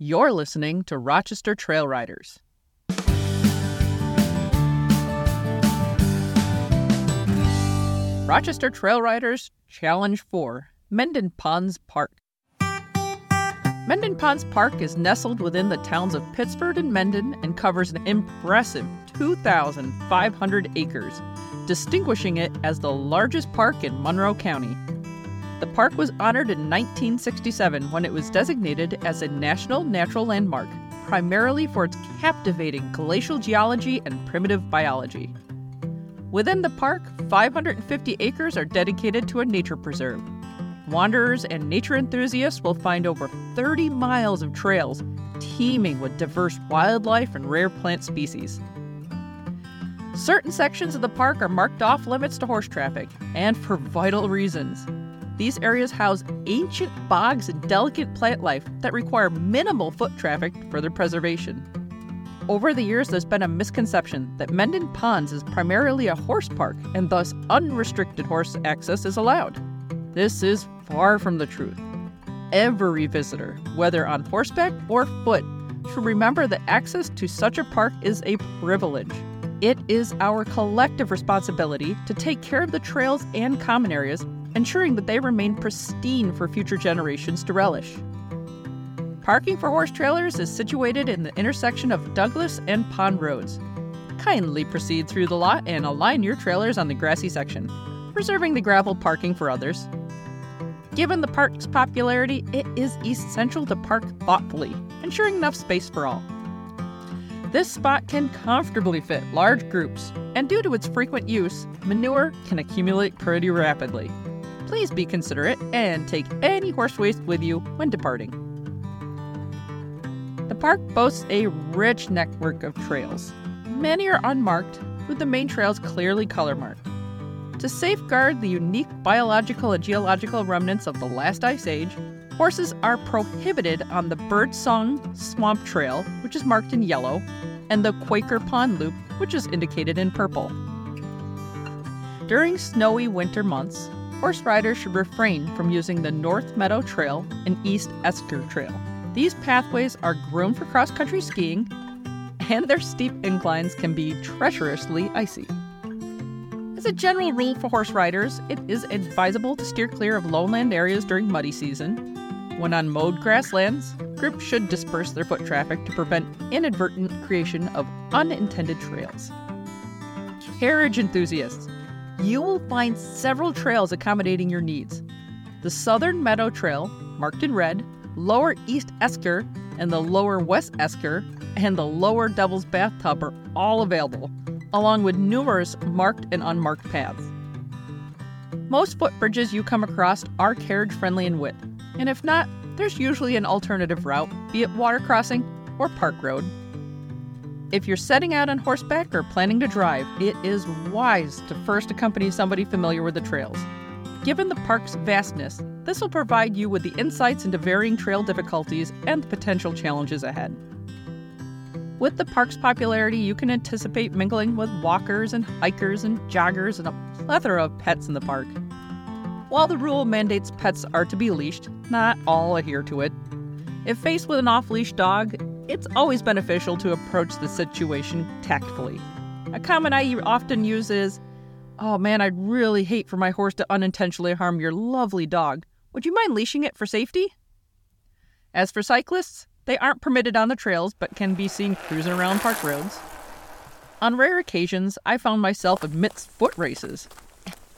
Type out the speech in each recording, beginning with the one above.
You're listening to Rochester Trail Riders. Rochester Trail Riders Challenge 4 Mendon Ponds Park. Mendon Ponds Park is nestled within the towns of Pittsford and Mendon and covers an impressive 2,500 acres, distinguishing it as the largest park in Monroe County. The park was honored in 1967 when it was designated as a National Natural Landmark, primarily for its captivating glacial geology and primitive biology. Within the park, 550 acres are dedicated to a nature preserve. Wanderers and nature enthusiasts will find over 30 miles of trails teeming with diverse wildlife and rare plant species. Certain sections of the park are marked off limits to horse traffic, and for vital reasons. These areas house ancient bogs and delicate plant life that require minimal foot traffic for their preservation. Over the years, there's been a misconception that Mendon Ponds is primarily a horse park and thus unrestricted horse access is allowed. This is far from the truth. Every visitor, whether on horseback or foot, should remember that access to such a park is a privilege. It is our collective responsibility to take care of the trails and common areas, ensuring that they remain pristine for future generations to relish. Parking for horse trailers is situated in the intersection of Douglas and Pond Roads. Kindly proceed through the lot and align your trailers on the grassy section, preserving the gravel parking for others. Given the park's popularity, it is essential to park thoughtfully, ensuring enough space for all. This spot can comfortably fit large groups, and due to its frequent use, manure can accumulate pretty rapidly. Please be considerate and take any horse waste with you when departing. The park boasts a rich network of trails. Many are unmarked, with the main trails clearly color marked. To safeguard the unique biological and geological remnants of the last ice age, horses are prohibited on the Birdsong Swamp Trail, which is marked in yellow, and the Quaker Pond Loop, which is indicated in purple. During snowy winter months, horse riders should refrain from using the North Meadow Trail and East Esker Trail. These pathways are groomed for cross country skiing, and their steep inclines can be treacherously icy. As a general rule for horse riders, it is advisable to steer clear of lowland areas during muddy season. When on mowed grasslands, groups should disperse their foot traffic to prevent inadvertent creation of unintended trails. Carriage enthusiasts, you will find several trails accommodating your needs. The Southern Meadow Trail, marked in red, Lower East Esker, and the Lower West Esker, and the Lower Devil's Bathtub are all available, along with numerous marked and unmarked paths. Most footbridges you come across are carriage friendly in width, and if not, there's usually an alternative route, be it water crossing or park road. If you're setting out on horseback or planning to drive, it is wise to first accompany somebody familiar with the trails. Given the park's vastness, this will provide you with the insights into varying trail difficulties and the potential challenges ahead. With the park's popularity, you can anticipate mingling with walkers and hikers and joggers and a plethora of pets in the park. While the rule mandates pets are to be leashed, not all adhere to it. If faced with an off leash dog, it's always beneficial to approach the situation tactfully. A comment I often use is, Oh man, I'd really hate for my horse to unintentionally harm your lovely dog. Would you mind leashing it for safety? As for cyclists, they aren't permitted on the trails but can be seen cruising around park roads. On rare occasions, I found myself amidst foot races.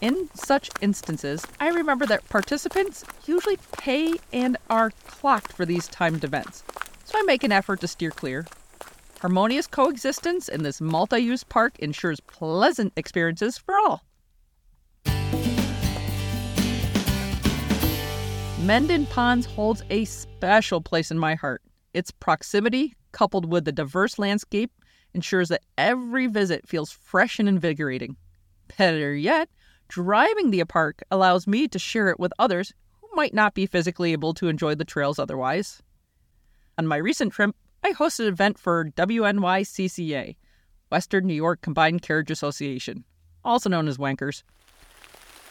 In such instances, I remember that participants usually pay and are clocked for these timed events, so I make an effort to steer clear. Harmonious coexistence in this multi use park ensures pleasant experiences for all. Mendon Ponds holds a special place in my heart. Its proximity, coupled with the diverse landscape, ensures that every visit feels fresh and invigorating. Better yet, driving the park allows me to share it with others who might not be physically able to enjoy the trails otherwise. On my recent trip, I hosted an event for WNYCCA, Western New York Combined Carriage Association, also known as Wankers.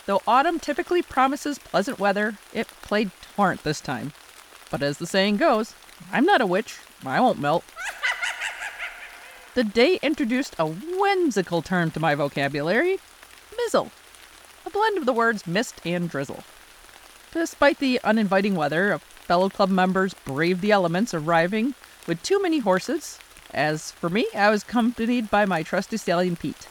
Though autumn typically promises pleasant weather, it played torrent this time. But as the saying goes, I'm not a witch, I won't melt. The day introduced a whimsical term to my vocabulary mizzle, a blend of the words mist and drizzle. Despite the uninviting weather, fellow club members braved the elements, arriving with too many horses. As for me, I was accompanied by my trusty stallion Pete.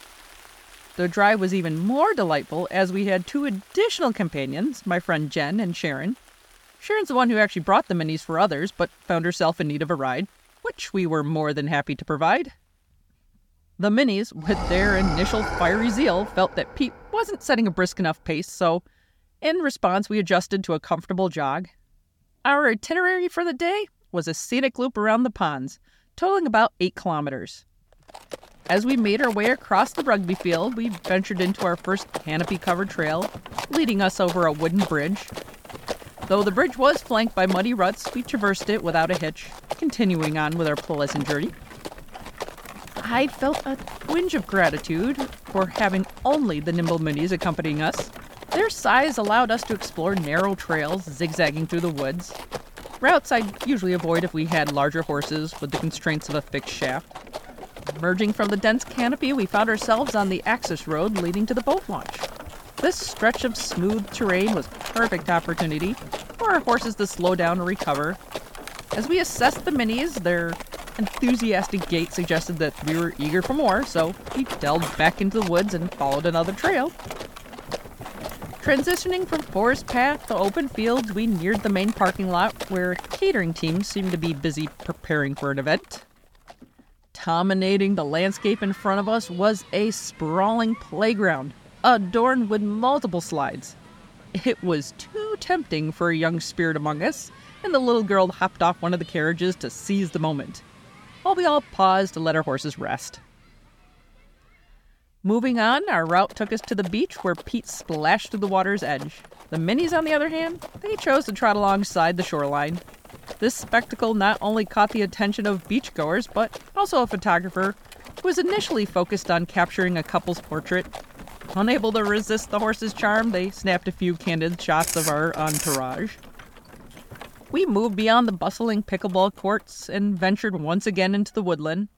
The drive was even more delightful as we had two additional companions, my friend Jen and Sharon. Sharon's the one who actually brought the minis for others, but found herself in need of a ride, which we were more than happy to provide. The minis, with their initial fiery zeal, felt that Pete wasn't setting a brisk enough pace, so in response, we adjusted to a comfortable jog. Our itinerary for the day was a scenic loop around the ponds, totaling about 8 kilometers. As we made our way across the rugby field, we ventured into our first canopy covered trail, leading us over a wooden bridge. Though the bridge was flanked by muddy ruts, we traversed it without a hitch, continuing on with our pleasant journey. I felt a twinge of gratitude for having only the nimble minis accompanying us. Their size allowed us to explore narrow trails zigzagging through the woods, routes I'd usually avoid if we had larger horses with the constraints of a fixed shaft. Emerging from the dense canopy, we found ourselves on the access road leading to the boat launch. This stretch of smooth terrain was perfect opportunity for our horses to slow down and recover. As we assessed the minis, their enthusiastic gait suggested that we were eager for more, so we delved back into the woods and followed another trail. Transitioning from forest path to open fields, we neared the main parking lot where catering teams seemed to be busy preparing for an event. Dominating the landscape in front of us was a sprawling playground adorned with multiple slides. It was too tempting for a young spirit among us, and the little girl hopped off one of the carriages to seize the moment while we all paused to let our horses rest. Moving on, our route took us to the beach where Pete splashed to the water's edge. The minis, on the other hand, they chose to trot alongside the shoreline. This spectacle not only caught the attention of beachgoers, but also a photographer who was initially focused on capturing a couple's portrait. Unable to resist the horse's charm, they snapped a few candid shots of our entourage. We moved beyond the bustling pickleball courts and ventured once again into the woodland.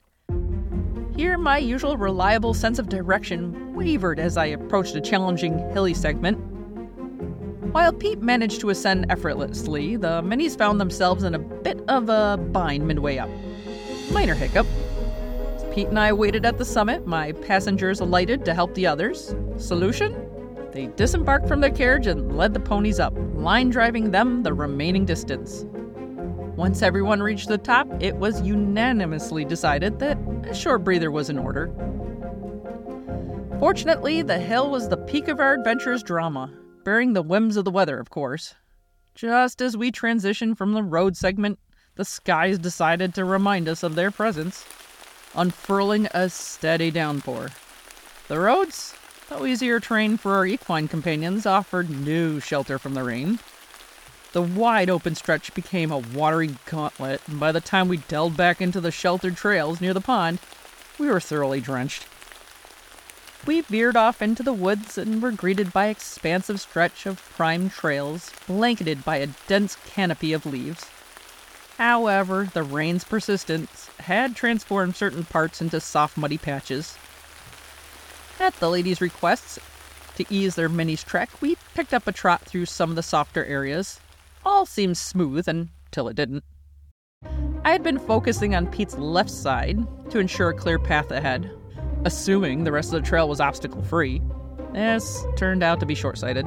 Here, my usual reliable sense of direction wavered as I approached a challenging hilly segment. While Pete managed to ascend effortlessly, the minis found themselves in a bit of a bind midway up. Minor hiccup. Pete and I waited at the summit, my passengers alighted to help the others. Solution? They disembarked from their carriage and led the ponies up, line driving them the remaining distance. Once everyone reached the top, it was unanimously decided that a short breather was in order. Fortunately, the hill was the peak of our adventure's drama, bearing the whims of the weather, of course. Just as we transitioned from the road segment, the skies decided to remind us of their presence, unfurling a steady downpour. The roads, Though easier terrain for our equine companions offered no shelter from the rain. The wide open stretch became a watery gauntlet, and by the time we delved back into the sheltered trails near the pond, we were thoroughly drenched. We veered off into the woods and were greeted by expansive stretch of prime trails, blanketed by a dense canopy of leaves. However, the rain's persistence had transformed certain parts into soft, muddy patches, at the ladies' requests, to ease their minis trek, we picked up a trot through some of the softer areas. All seemed smooth until it didn't. I had been focusing on Pete's left side to ensure a clear path ahead, assuming the rest of the trail was obstacle free. This turned out to be short sighted,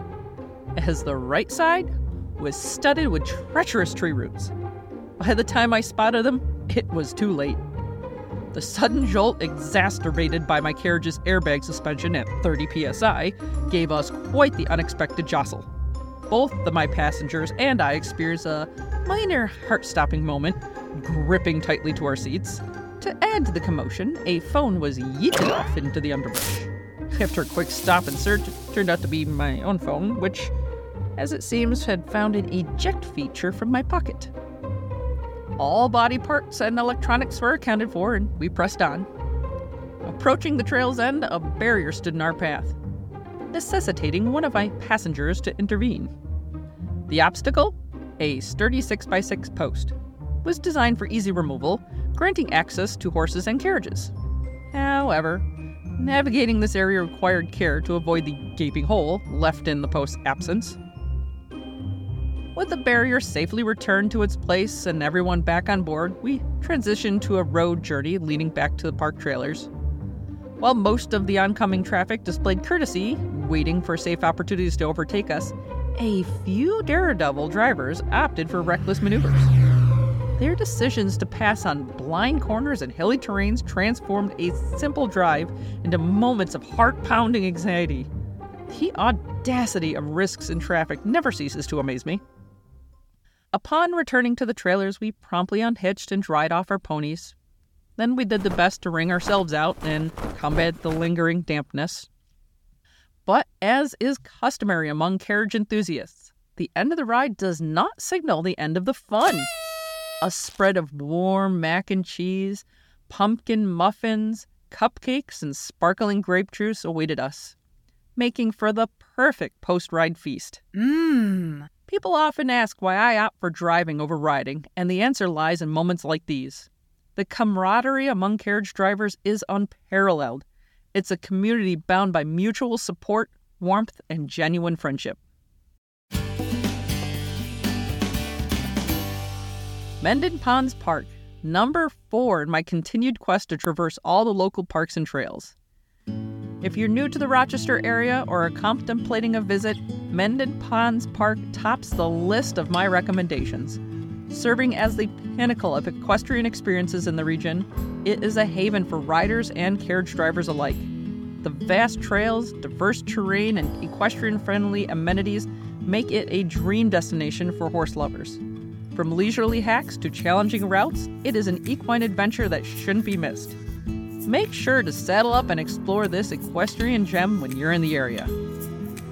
as the right side was studded with treacherous tree roots. By the time I spotted them, it was too late. The sudden jolt, exacerbated by my carriage's airbag suspension at 30 psi, gave us quite the unexpected jostle. Both of my passengers and I experienced a minor heart stopping moment, gripping tightly to our seats. To add to the commotion, a phone was yeeted off into the underbrush. After a quick stop and search, it turned out to be my own phone, which, as it seems, had found an eject feature from my pocket. All body parts and electronics were accounted for, and we pressed on. Approaching the trail's end, a barrier stood in our path, necessitating one of my passengers to intervene. The obstacle? a sturdy 6x6 post, was designed for easy removal, granting access to horses and carriages. However, navigating this area required care to avoid the gaping hole left in the post's absence. With the barrier safely returned to its place and everyone back on board, we transitioned to a road journey leading back to the park trailers. While most of the oncoming traffic displayed courtesy, waiting for safe opportunities to overtake us, a few daredevil drivers opted for reckless maneuvers. Their decisions to pass on blind corners and hilly terrains transformed a simple drive into moments of heart pounding anxiety. The audacity of risks in traffic never ceases to amaze me. Upon returning to the trailers, we promptly unhitched and dried off our ponies. Then we did the best to wring ourselves out and combat the lingering dampness. But as is customary among carriage enthusiasts, the end of the ride does not signal the end of the fun. A spread of warm mac and cheese, pumpkin muffins, cupcakes, and sparkling grape juice awaited us, making for the perfect post ride feast. Mmm. People often ask why I opt for driving over riding, and the answer lies in moments like these. The camaraderie among carriage drivers is unparalleled. It's a community bound by mutual support, warmth, and genuine friendship. Mendon Ponds Park, number four in my continued quest to traverse all the local parks and trails. If you're new to the Rochester area or are contemplating a visit, Mendon Ponds Park tops the list of my recommendations. Serving as the pinnacle of equestrian experiences in the region, it is a haven for riders and carriage drivers alike. The vast trails, diverse terrain, and equestrian friendly amenities make it a dream destination for horse lovers. From leisurely hacks to challenging routes, it is an equine adventure that shouldn't be missed. Make sure to saddle up and explore this equestrian gem when you're in the area.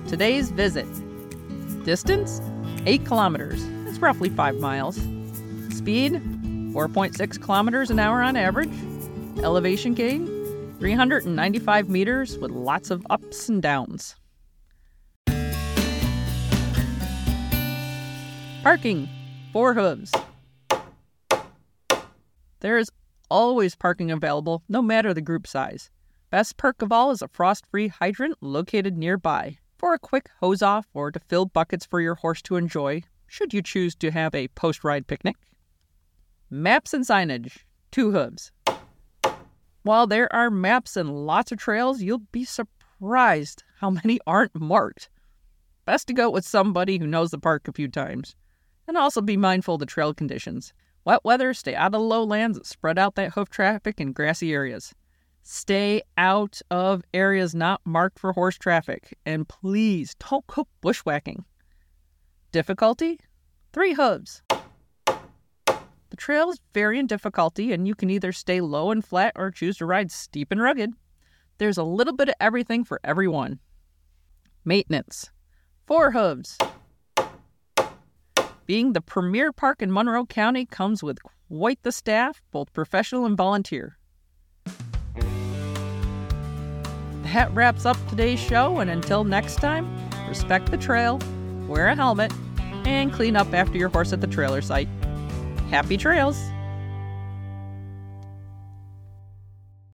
Today's visit distance 8 kilometers, roughly 5 miles. Speed 4.6 kilometers an hour on average. Elevation gain 395 meters with lots of ups and downs. Parking four hooves. There is always parking available, no matter the group size. Best perk of all is a frost free hydrant located nearby for a quick hose off or to fill buckets for your horse to enjoy, should you choose to have a post ride picnic. Maps and signage, two hooves. While there are maps and lots of trails, you'll be surprised how many aren't marked. Best to go with somebody who knows the park a few times. And also be mindful of the trail conditions. Wet weather, stay out of the lowlands, spread out that hoof traffic in grassy areas. Stay out of areas not marked for horse traffic, and please don't go bushwhacking. Difficulty? Three hooves. The trails vary in difficulty, and you can either stay low and flat or choose to ride steep and rugged. There's a little bit of everything for everyone. Maintenance. Four hooves. Being the premier park in Monroe County comes with quite the staff, both professional and volunteer. That wraps up today's show, and until next time, respect the trail, wear a helmet, and clean up after your horse at the trailer site. Happy trails!